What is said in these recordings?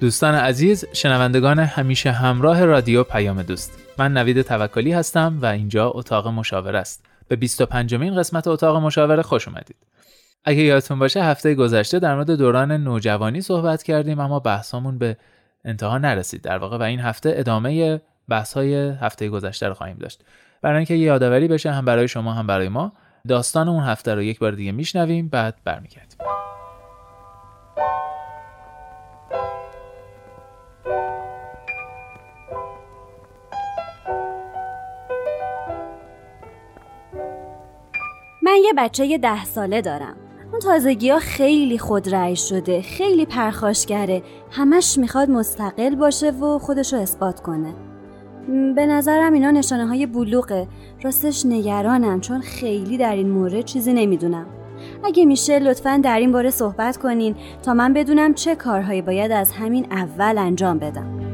دوستان عزیز شنوندگان همیشه همراه رادیو پیام دوست. من نوید توکلی هستم و اینجا اتاق مشاوره است. به 25 مین قسمت اتاق مشاوره خوش اومدید. اگه یادتون باشه هفته گذشته در مورد دوران نوجوانی صحبت کردیم اما بحثامون به انتها نرسید. در واقع و این هفته ادامه بحث های هفته گذشته رو خواهیم داشت. برای اینکه یادآوری بشه هم برای شما هم برای ما داستان اون هفته رو یک بار دیگه میشنویم بعد برمیگردیم. من یه بچه ده ساله دارم. اون تازگی ها خیلی خودرأی شده خیلی پرخاشگره. همش می‌خواد مستقل باشه و خودشو اثبات کنه. به نظرم اینا نشانه های بلوغه. راستش نگرانم چون خیلی در این مورد چیزی نمی‌دونم. اگه میشه لطفا در این باره صحبت کنین تا من بدونم چه کارهایی باید از همین اول انجام بدم.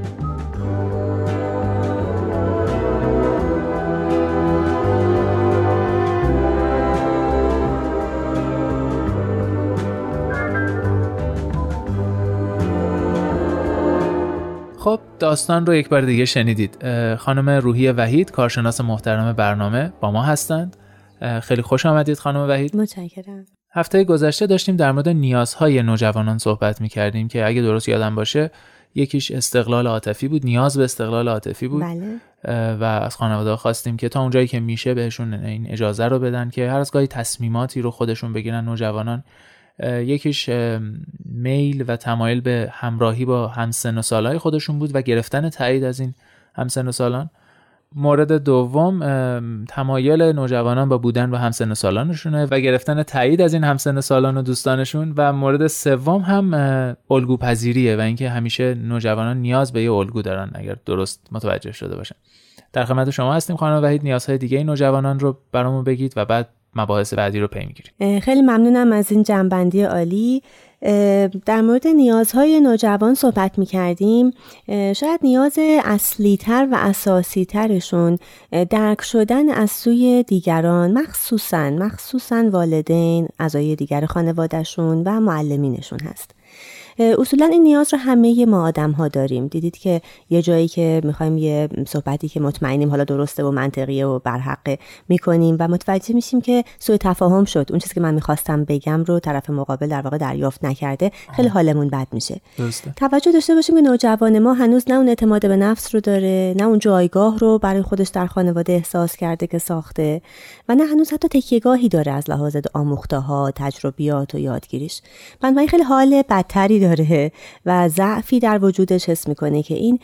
خب داستان رو یک بار دیگه شنیدید. خانم روحی وحید کارشناس محترم برنامه با ما هستند. خیلی خوش آمدید خانم وحید. متشکرم. هفته گذشته داشتیم در مورد نیازهای نوجوانان صحبت می کردیم که اگه درست یادم باشه یکیش استقلال عاطفی بود نیاز به استقلال عاطفی بود. بله. و از خانواده خواستیم که تا اونجایی که میشه بهشون این اجازه رو بدن که هر از گاهی تصمیماتی رو خودشون بگیرن نوجوانان یکیش میل و تمایل به همراهی با همسن و سالهای خودشون بود و گرفتن تایید از این همسن و سالان. مورد دوم تمایل نوجوانان با بودن با همسن و سالانشونه و گرفتن تایید از این همسن و سالان و دوستانشون. و مورد سوم هم الگو پذیریه و اینکه همیشه نوجوانان نیاز به یه الگو دارن اگر درست متوجه شده باشن. در خدمت شما هستیم خانم وحید. نیازهای دیگه نوجوانان رو برامون بگید و بعد مباحث بعدی رو پی می‌گیریم. خیلی ممنونم از این جنبندی عالی. در مورد نیازهای نوجوان صحبت می کردیم شاید نیاز اصلی تر و اساسی ترشون درک شدن از سوی دیگران مخصوصا مخصوصا والدین اعضای دیگر خانوادهشون و معلمینشون هست. اصولا این نیاز رو همه ما آدم ها داریم. دیدید که یه جایی که می‌خوایم یه صحبتی که مطمئنیم حالا درسته و منطقیه و برحقه می‌کنیم و متوجه میشیم که سوء تفاهم شد. اون چیزی که من می‌خواستم بگم رو طرف مقابل در واقع دریافت نکرده. خیلی حالمون بد میشه. درسته. توجه داشته باشیم که نوجوان ما هنوز نه اون اعتماد به نفس رو داره نه اون جایگاه رو برای خودش در خانواده احساس کرده که ساخته و نه هنوز حتی تکیهگاهی داره از لحاظ آموخته ها تجربیات و یادگیریش. بنابراین خیلی حال بدتری داره و ضعفی در وجودش حس می‌کنه که این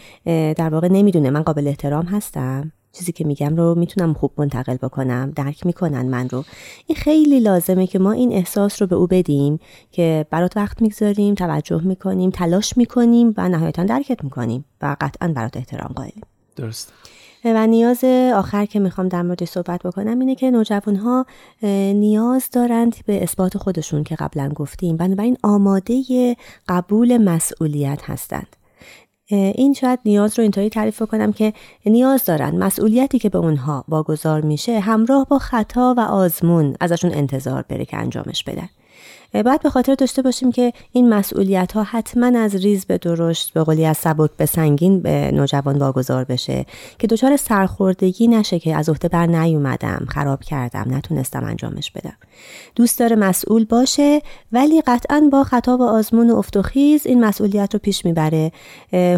در واقع نمی‌دونه. من قابل احترام هستم. چیزی که میگم رو می‌تونم خوب منتقل بکنم. درک می‌کنن من رو. این خیلی لازمه که ما این احساس رو به او بدیم که برات وقت می‌گذاریم توجه می‌کنیم تلاش می‌کنیم و نهایتا درکت می‌کنیم و قطعا برات احترام قائلیم. درست و نیاز آخر که می‌خوام در مورد صحبت بکنم اینه که نوجوان ها نیاز دارند به اثبات خودشون که قبلا گفتیم. بنابراین آماده قبول مسئولیت هستند. این شاید نیاز رو اینطوری تعریف کنم که نیاز دارن مسئولیتی که به اونها واگذار میشه همراه با خطا و آزمون ازشون انتظار بره که انجامش بدن. باید به خاطر داشته باشیم که این مسئولیت ها حتما از ریز به درشت به قولی از سبک به سنگین به نوجوان واگذار بشه. که دچار سرخوردگی نشه که از عهده بر نیومدم خراب کردم نتونستم انجامش بدم. دوست داره مسئول باشه ولی قطعا با خطا و آزمون و افت و خیز این مسئولیت رو پیش می‌بره.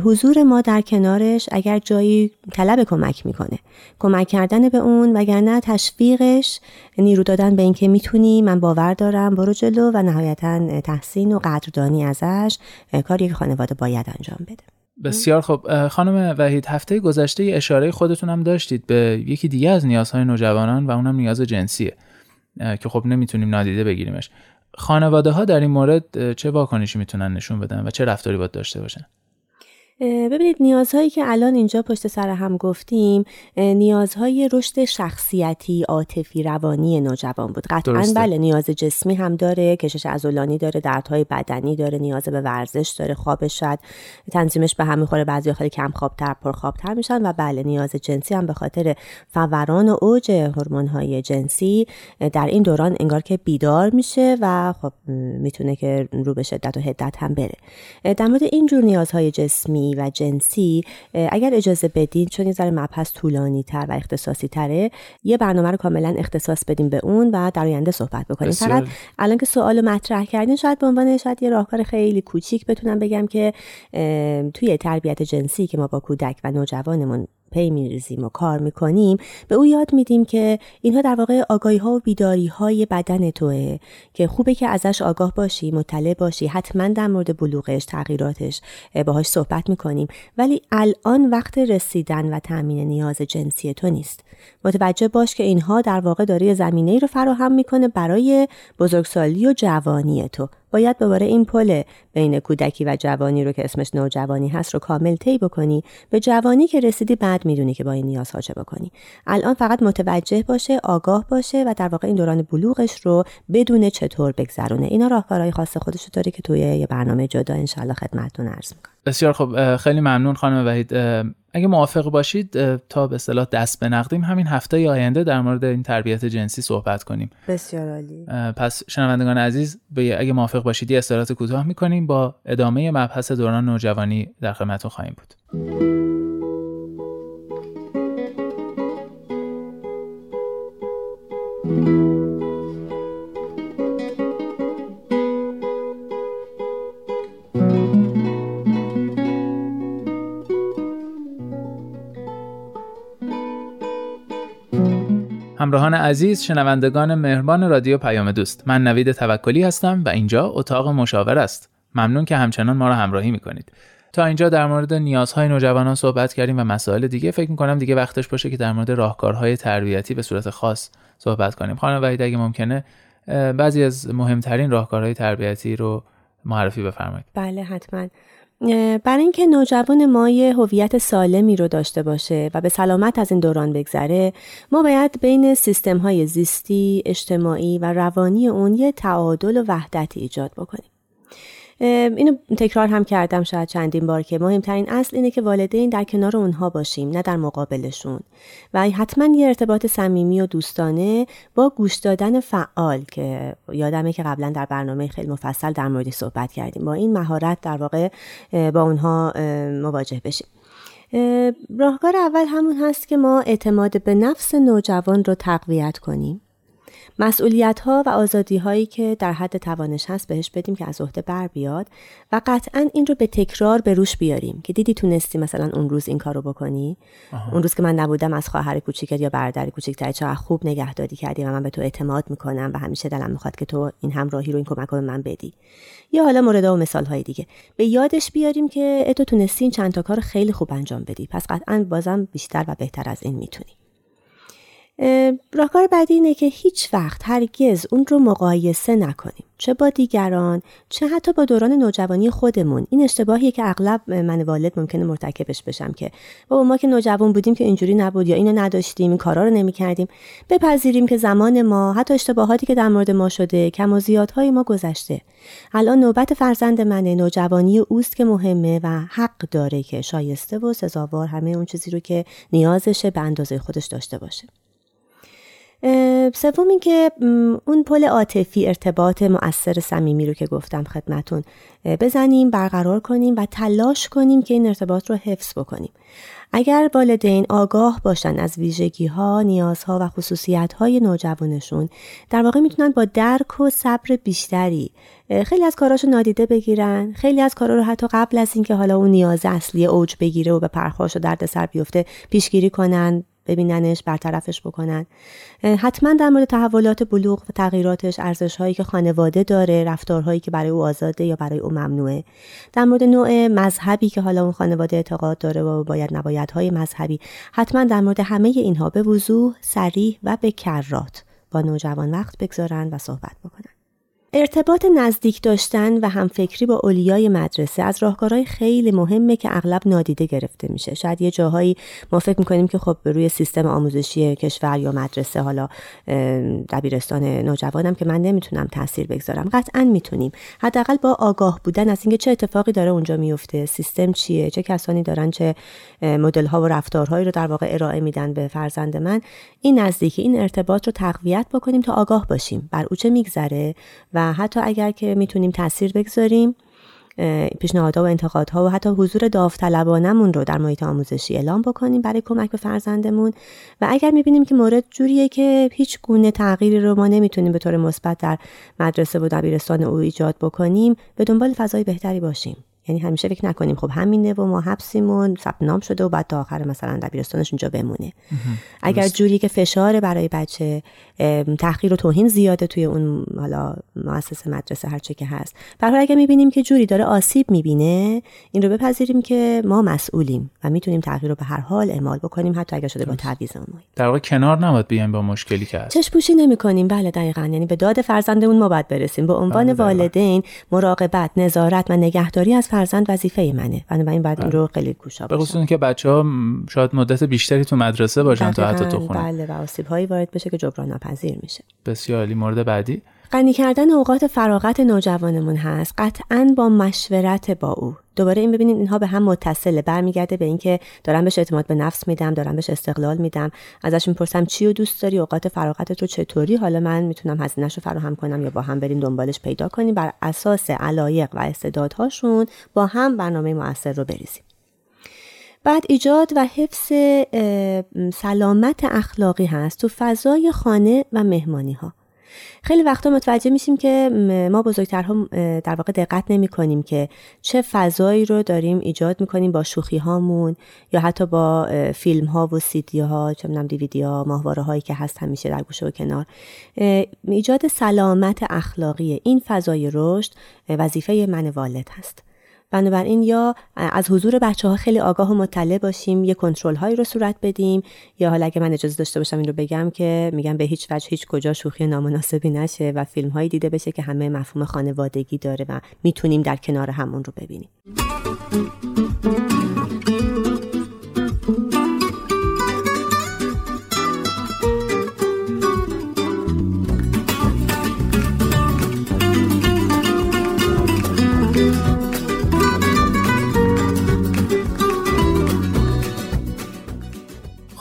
حضور ما در کنارش اگر جایی طلب کمک می‌کنه. کمک کردن به اون وگرنه تشویقش نیرو دادن به اینکه می‌تونی من باور دارم برو جلو و نهایتا تحسین و قدردانی ازش کاری که خانواده باید انجام بده. بسیار خب خانم وحید هفته گذشته اشاره خودتون هم داشتید به یکی دیگه از نیازهای نوجوانان و اونم نیاز جنسیه که خب نمی‌تونیم نادیده بگیریمش. خانواده ها در این مورد چه واکنشی می‌تونن نشون بدن و چه رفتاری باید داشته باشن؟ ببینید نیازهایی که الان اینجا پشت سر هم گفتیم نیازهای رشد شخصیتی عاطفی روانی نوجوان بود. قطعا بله نیاز جسمی هم داره کشش عضلانی داره دردهای بدنی داره نیاز به ورزش داره خوابش شاید تنظیمش به هم می‌خوره بعضی خیلی کم خوابتر پر خوابتر میشن و بله نیاز جنسی هم به خاطر فوران و اوج های جنسی در این دوران انگار که بیدار میشه و خب می‌تونه که رو به شدت و حدت هم بره. در مورد اینجور نیازهای جسمی و جنسی اگر اجازه بدین چون یه ذره مبحث طولانی تر و اختصاصی تره یه برنامه رو کاملا اختصاص بدیم به اون و در آینده صحبت بکنیم فقط الان که سوال مطرح کردین شاید به عنوان شاید یه راهکار خیلی کوچیک بتونم بگم که توی تربیت جنسی که ما با کودک و نوجوانمون پی میریزیم و کار می‌کنیم به او یاد میدیم که اینها در واقع آگاهی ها و بیداری های بدن توه که خوبه که ازش آگاه باشی مطلع باشی حتما در مورد بلوغش تغییراتش باهاش صحبت می‌کنیم. ولی الان وقت رسیدن و تامین نیاز جنسی تو نیست. متوجه باش که اینها در واقع داره زمینه ای رو فراهم می‌کنه برای بزرگسالی و جوانی تو. باید دوباره این پل بین کودکی و جوانی رو که اسمش نوجوانی هست رو کامل طی بکنی. به جوانی که رسیدی بعد می‌دونی که با این نیازها چه بکنی. الان فقط متوجه باشه آگاه باشه و در واقع این دوران بلوغش رو بدون چطور بگذرونه. اینا راهکارهای خاص خودش رو داره که توی یه برنامه جدا انشالله خدمتتون عرض می‌کنم. بسیار خب خیلی ممنون خانم وحید. اگه موافق باشید تا به اصطلاح دست بنقدیم همین هفته آینده در مورد این تربیت جنسی صحبت کنیم. بسیار عالی. پس شنوندگان عزیز اگه موافق باشید یه استراحت کوتاه می‌کنیم. با ادامه مبحث دوران نوجوانی در خدمتتون خواهیم بود. همراهان عزیز شنوندگان مهربان رادیو پیام دوست. من نوید توکلی هستم و اینجا اتاق مشاور است. ممنون که همچنان ما را همراهی می‌کنید. تا اینجا در مورد نیازهای نوجوانان صحبت کردیم و مسائل دیگه. فکر می‌کنم دیگه وقتش باشه که در مورد راهکارهای تربیتی به صورت خاص صحبت کنیم. خانم وحید اگه ممکنه بعضی از مهمترین راهکارهای تربیتی رو معرفی بفرمایید. بله حتما. برای اینکه نوجوان ما یه هویت سالمی رو داشته باشه و به سلامت از این دوران بگذره ما باید بین سیستم های زیستی، اجتماعی و روانی اون یه تعادل و وحدتی ایجاد بکنیم. اینو تکرار هم کردم شاید چندین بار که. مهمترین اصل اینه که والدین در کنار اونها باشیم نه در مقابلشون. و حتما یه ارتباط صمیمی و دوستانه با گوش دادن فعال که یادمه که قبلا در برنامه خیلی مفصل در موردی صحبت کردیم. با این مهارت در واقع با اونها مواجه بشیم. راهکار اول همون هست که ما اعتماد به نفس نوجوان رو تقویت کنیم. مسئولیت ها و آزادی هایی که در حد توانش هست بهش بدیم که از عهده بر بیاد و قطعا این رو به تکرار به روش بیاریم که دیدی تونستی مثلا اون روز این کارو بکنی؟ اون روز که من نبودم از خواهر کوچیکت یا برادر کوچیکتر چقدر خوب نگهداری کردی و من به تو اعتماد می‌کنم و همیشه دلم می‌خواد که تو این همراهی رو این کمک رو به من بدی؟ یا حالا مورد و مثال های دیگه. به یادش بیاریم که تو تونستی این چند تا کار خیلی خوب انجام بدی. پس قطعا بازم بیشتر و بهتر از این می‌تونی. راهکار بعدی اینه که هیچ وقت هرگز اون رو مقایسه نکنیم. چه با دیگران چه حتی با دوران نوجوانی خودمون. این اشتباهیه که اغلب من والد ممکنه مرتکبش بشم که بابا ما که نوجوان بودیم که اینجوری نبود یا اینو نداشتیم این کارا رو نمی‌کردیم. بپذیریم که زمان ما حتی اشتباهاتی که در مورد ما شده کم و زیادهای ما گذشته. الان نوبت فرزند منه نوجوانی اوست که مهمه و حق داره که شایسته و سزاوار همه اون چیزی رو که نیازشه به اندازه خودش داشته باشه. سوم اینکه اون پل عاطفی ارتباط مؤثر صمیمی رو که گفتم خدمتون. بزنیم برقرار کنیم و تلاش کنیم که این ارتباط رو حفظ بکنیم. اگر والدین آگاه باشن از ویژگی ها، نیازها و خصوصیت های نوجوانشون در واقع می‌تونن با درک و صبر بیشتری خیلی از کاراشو نادیده بگیرن. خیلی از کارا رو حتی قبل از اینکه حالا اون نیاز اصلی اوج بگیره و به پرخاش و دردسر بیفته پیشگیری کنن. ببیننش برطرفش بکنن. حتما در مورد تحولات بلوغ و تغییراتش ارزش هایی که خانواده داره رفتارهایی که برای او آزاده یا برای او ممنوعه. در مورد نوع مذهبی که حالا اون خانواده اعتقاد داره و باید نبایدهای مذهبی حتما در مورد همه اینها به وضوح سریح و به کرات با نوجوان وقت بگذارن و صحبت بکنن. ارتباط نزدیک داشتن و همفکری با اولیای مدرسه از راهکارهای خیلی مهمه که اغلب نادیده گرفته میشه. شاید یه جاهایی ما فکر می‌کنیم که خب روی سیستم آموزشی کشور یا مدرسه حالا دبیرستان نوجوانم که من نمی‌تونم تاثیر بگذارم. قطعا می‌تونیم. حداقل با آگاه بودن از اینکه چه اتفاقی داره اونجا میفته سیستم چیه چه کسانی دارن چه مدل ها و رفتارهایی رو در واقع ارائه میدن به فرزند من این نزدیکی این ارتباط رو تقویت بکنیم تا آگاه باشیم. بر او چه میگذره و حتی اگر که می‌تونیم تاثیر بگذاریم پیشنهادها و انتقادها و حتی حضور داوطلبانمون رو در محیط آموزشی اعلام بکنیم برای کمک به فرزندمون. و اگر می‌بینیم که مورد جوریه که هیچ گونه تغییری رو ما نمی‌تونیم به طور مثبت در مدرسه و دبیرستان او ایجاد بکنیم به دنبال فضای بهتری باشیم. یعنی همیشه فکر نکنیم. خب همینه و ما حبسیمون ثبت نام شده و بعد تا آخر مثلا دبیرستانش اونجا بمونه. اگر جوری که فشار برای بچه تحقیر و توهین زیاده توی اون حالا مؤسسه مدرسه هر چه که هست. برای اگر می‌بینیم که جوری داره آسیب می‌بینه این رو بپذیریم که ما مسئولیم و می‌تونیم تغییر رو به هر حال اعمال بکنیم حتی اگر شده با تعویض در واقع کنار نباید بیایم با مشکلی که هست. چشپوشی نمی‌کنیم. بله دقیقا. یعنی به داد فرزندمون ما باید برسیم. به عنوان بله والدین مراقبت نظارت و نگهداری از فرزند وظیفه منه. بنابراین بعد این بله. رو خیلی گوشا به خصوص که بچه ها شاید مدت بیشتری تو مدرسه باشن تا حتی تو خونه. بله و آسیب هایی وارد بشه که جبران ناپذیر میشه. بسیار عالی. مورد بعدی؟ غنی کردن اوقات فراغت نوجوانمون هست. قطعا با مشورت با او. دوباره این ببینید اینها به هم متصله. برمیگرده به اینکه دارم بهش اعتماد به نفس میدم دارم بهش استقلال میدم. ازش می‌پرسم چی و دوست داری؟ اوقات فراغتت رو چطوری؟ حالا من می‌تونم هزینهش رو فراهم کنم یا با هم بریم دنبالش پیدا کنیم. بر اساس علایق و استعدادهاشون با هم برنامه موثر رو بریزیم. بعد ایجاد و حفظ سلامت اخلاقی هست. تو فضای خانه و مهمانی ها خیلی وقتا متوجه میشیم که ما بزرگترها در واقع دقت نمی کنیم که چه فضایی رو داریم ایجاد می‌کنیم با شوخی هامون یا حتی با فیلم ها و سیدی ها چه می‌دونم دیویدی ها ماهواره هایی که هست همیشه در گوشه و کنار. ایجاد سلامت اخلاقی این فضای رشد وظیفه من والد هست. بنابراین یا از حضور بچه ها خیلی آگاه و مطلع باشیم یه کنترل هایی رو صورت بدیم یا حالا اگه من اجازه داشته باشم این رو بگم که میگم به هیچ وجه هیچ کجا شوخی نامناسبی نشه و فیلم هایی دیده بشه که همه مفهوم خانوادگی داره و می‌تونیم در کنار همون رو ببینیم.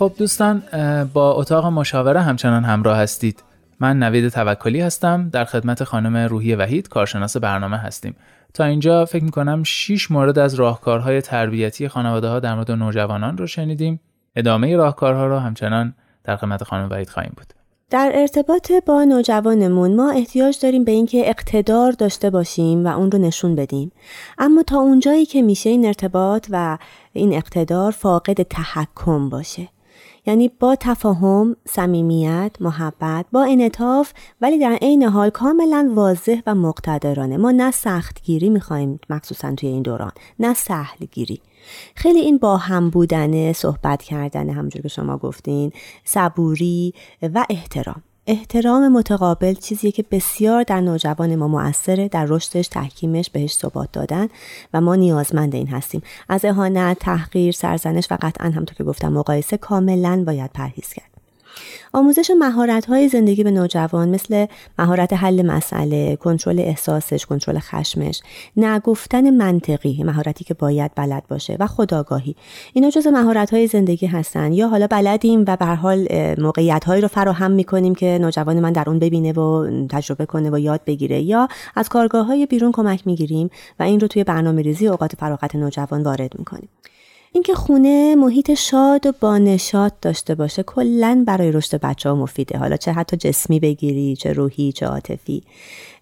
خب دوستان با اتاق مشاوره همچنان همراه هستید. من نوید توکلی هستم. در خدمت خانم روحی وحید کارشناس برنامه هستیم. تا اینجا فکر می‌کنم 6 مورد از راهکارهای تربیتی خانواده ها در مورد نوجوانان رو شنیدیم. ادامه راهکارها رو همچنان در خدمت خانم وحید خواهیم بود. در ارتباط با نوجوانمون ما احتیاج داریم به اینکه اقتدار داشته باشیم و اون رو نشون بدیم. اما تا اونجایی که میشه این ارتباط و این اقتدار فاقد تحکم باشه. یعنی با تفاهم، صمیمیت، محبت، با انعطاف ولی در عین حال کاملا واضح و مقتدرانه. ما نه سختگیری می‌خوایم مخصوصا توی این دوران نه سهلگیری. خیلی این با هم بودنه صحبت کردن همونجور که شما گفتین صبوری و احترام. احترام متقابل چیزیه که بسیار در نوجوان ما مؤثره در رشدش تحکیمش بهش ثبات دادن و ما نیازمند این هستیم. از اهانت تحقیر سرزنش و قطعا همطور که گفتم مقایسه کاملا باید پرهیز کرد. آموزش های زندگی به نوجوان مثل مهارت حل مسئله، کنترل احساسش، کنترل خشمش، نگفتن منطقی، مهارتی که باید بلد باشه و خداگاهی. اینا جز های زندگی هستن یا حالا بلدیم و به حال هایی رو فراهم می‌کنیم که نوجوان من در اون ببینه و تجربه کنه و یاد بگیره یا از کارگاه های بیرون کمک می‌گیریم و این رو توی برنامه ریزی اوقات فراغت نوجوان وارد می‌کنیم. اینکه خونه محیط شاد و بانشاد داشته باشه کلا برای رشد بچه ها مفیده. حالا چه حتی جسمی بگیری چه روحی چه عاطفی.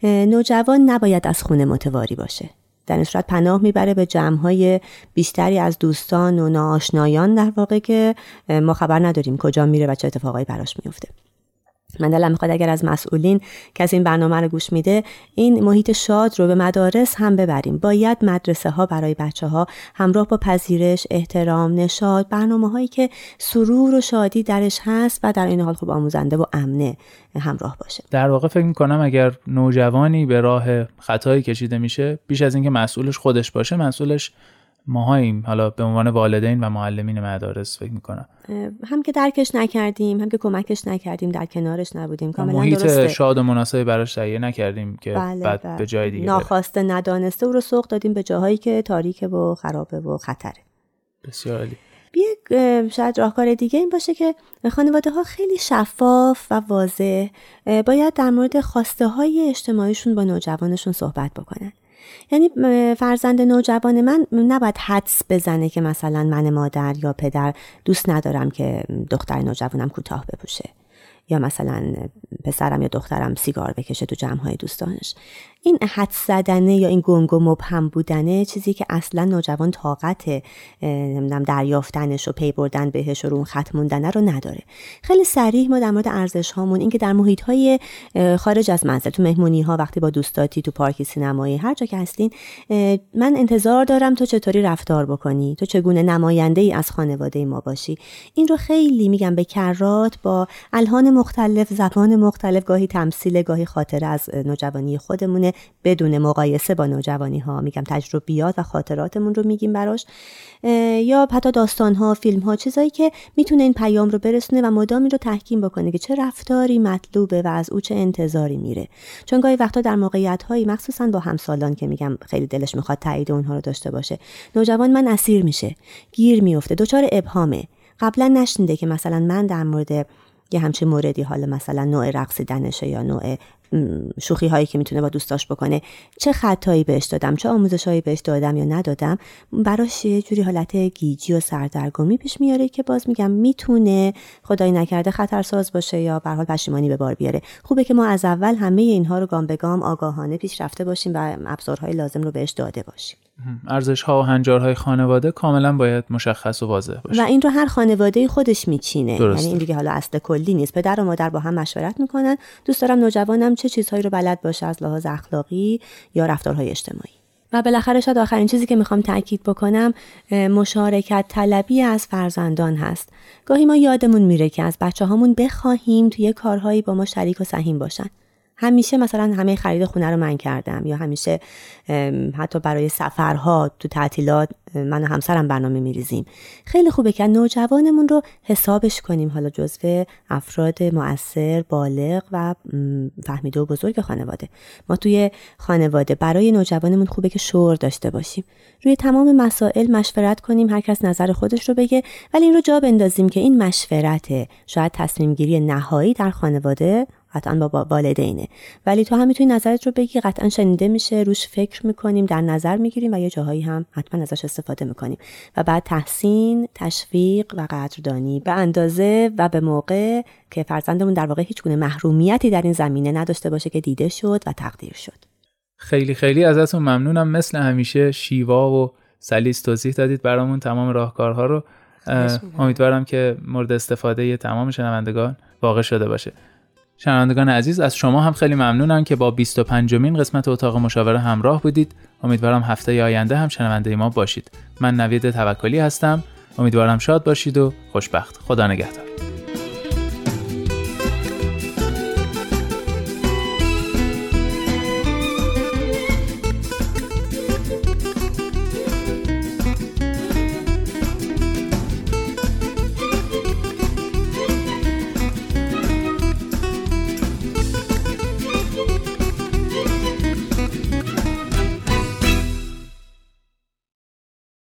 نوجوان نباید از خونه متواری باشه. در این صورت پناه می‌بره به جمعهای بیشتری از دوستان و ناآشنایان در واقع که ما خبر نداریم کجا میره و چه اتفاقایی براش میفته من دلم می‌خواد اگر از مسئولین از این برنامه رو گوش میده این محیط شاد رو به مدارس هم ببریم. باید مدرسه ها برای بچه ها همراه با پذیرش احترام نشاد برنامه هایی که سرور و شادی درش هست و در این حال خوب آموزنده و امنه همراه باشه. در واقع فکر می‌کنم اگر نوجوانی به راه خطایی کشیده میشه بیش از اینکه مسئولش خودش باشه مسئولش ماهاییم حالا به عنوان والدین و معلمین مدارس فکر می‌کنم هم که درکش نکردیم هم که کمکش نکردیم در کنارش نبودیم کاملا محیط درسته. شاد و مناسبی براش تهیه نکردیم که بله بعد بله. به جای دیگه. ناخواسته ندانسته او رو سوق دادیم به جاهایی که تاریکه و خرابه و خطره بسیار عالی اه، شاید راهکار دیگه این باشه که خانواده ها خیلی شفاف و واضح باید در مورد خواسته های اجتماعیشون با نوجوانشون صحبت بکنن یعنی فرزند نوجوان من نباید حدس بزنه که مثلا من مادر یا پدر دوست ندارم که دختر نوجوانم کوتاه بپوشه. یا مثلا پسرم یا دخترم سیگار بکشه تو جمعهای دوستانش. این حد زدنه یا این گنگ و مبهم بودنه چیزی که اصلا نوجوان طاقت نمی‌دونم دریافتنش و پی بردن بهش و رو خط موندنه رو نداره. خیلی سریح ما در مورد ارزش هامون اینکه در محیط های خارج از منزل تو مهمونی ها وقتی با دوستاتی تو پارک سینمایی هر جا که هستین من انتظار دارم تو چطوری رفتار بکنی؟ تو چگونه نماینده ای از خانواده ما باشی؟ این رو خیلی میگم به کرات با الهان مختلف زبان مختلف گاهی تمثیل گاهی خاطره از نوجوانی خودمونه. بدون مقایسه با نوجوانی ها میگم تجربیات و خاطراتمون رو میگیم براش. یا حتی داستان ها فیلم ها چیزایی که می‌تونه این پیام رو برسونه و مدام این رو تحکیم بکنه که چه رفتاری مطلوبه و از او چه انتظاری میره. چون گاهی وقتا در موقعیت هایی مخصوصا با همسالان که میگم خیلی دلش می‌خواد تایید اونها رو داشته باشه نوجوان من اسیر میشه گیر میفته دچار ابهامه. قبلا نشنیده که مثلا من در مورد یه همچین موردی حالا مثلا نوع رقصیدنشه یا نوع شوخی هایی که می‌تونه با دوستاش بکنه چه خطایی بهش دادم چه آموزش هایی بهش دادم یا ندادم براش یه جوری حالت گیجی و سردرگمی پیش میاره که باز میگم می‌تونه خدای نکرده خطرساز باشه یا به حال پشیمانی به بار بیاره. خوبه که ما از اول همه اینها رو گام به گام آگاهانه پیش رفته باشیم و ابزارهای لازم رو بهش داده باشیم. ارزش ها و هنجارهای خانواده کاملا باید مشخص و واضح باشه. و این رو هر خانواده خودش میچینه. یعنی این دیگه حالا اصل کلی نیست. پدر و مادر با هم مشورت می‌کنن. دوست دارم نوجوانم چه چیزهایی رو بلد باشه از لحاظ اخلاقی یا رفتارهای اجتماعی. و بالاخره شاید آخرین چیزی که می‌خوام تاکید بکنم مشارکت طلبی از فرزندان هست. گاهی ما یادمون میره که از بچه هامون بخواهیم توی کارهایی با ما شریک و سهیم باشن. همیشه مثلا همه خرید خونه رو من کردم یا همیشه حتی برای سفرها تو تعطیلات من و همسرم برنامه میریزیم. خیلی خوبه که نوجوانمون رو حسابش کنیم. حالا جزو افراد مؤثر بالغ و فهمیده و بزرگ خانواده. ما توی خانواده برای نوجوانمون خوبه که شور داشته باشیم. روی تمام مسائل مشورت کنیم. هر کس نظر خودش رو بگه. ولی این رو جا بندازیم که این مشورته شاید تصمیم گیری نهایی در خانواده قطعا با- با والدینه. ولی تو هم می‌تونی نظرت رو بگی قطعا شنیده میشه روش فکر می‌کنیم در نظر می‌گیریم و یه جاهایی هم حتما ازش استفاده می‌کنیم. و بعد تحسین تشویق و قدردانی. به اندازه و به موقع که فرزندمون در واقع هیچ گونه محرومیتی در این زمینه نداشته باشه که دیده شد و تقدیر شد. خیلی خیلی ازتون ممنونم. مثل همیشه شیوا و سلیس توضیح دادید برامون تمام راهکارها رو. امیدوارم که مورد استفاده تمام شنوندگان واقع شده باشه. شنوندگان عزیز از شما هم خیلی ممنونم که با 25 مین قسمت اتاق مشاوره همراه بودید. امیدوارم هفته آینده هم شنونده ما باشید. من نوید توکلی هستم. امیدوارم شاد باشید و خوشبخت. خدا نگهدار.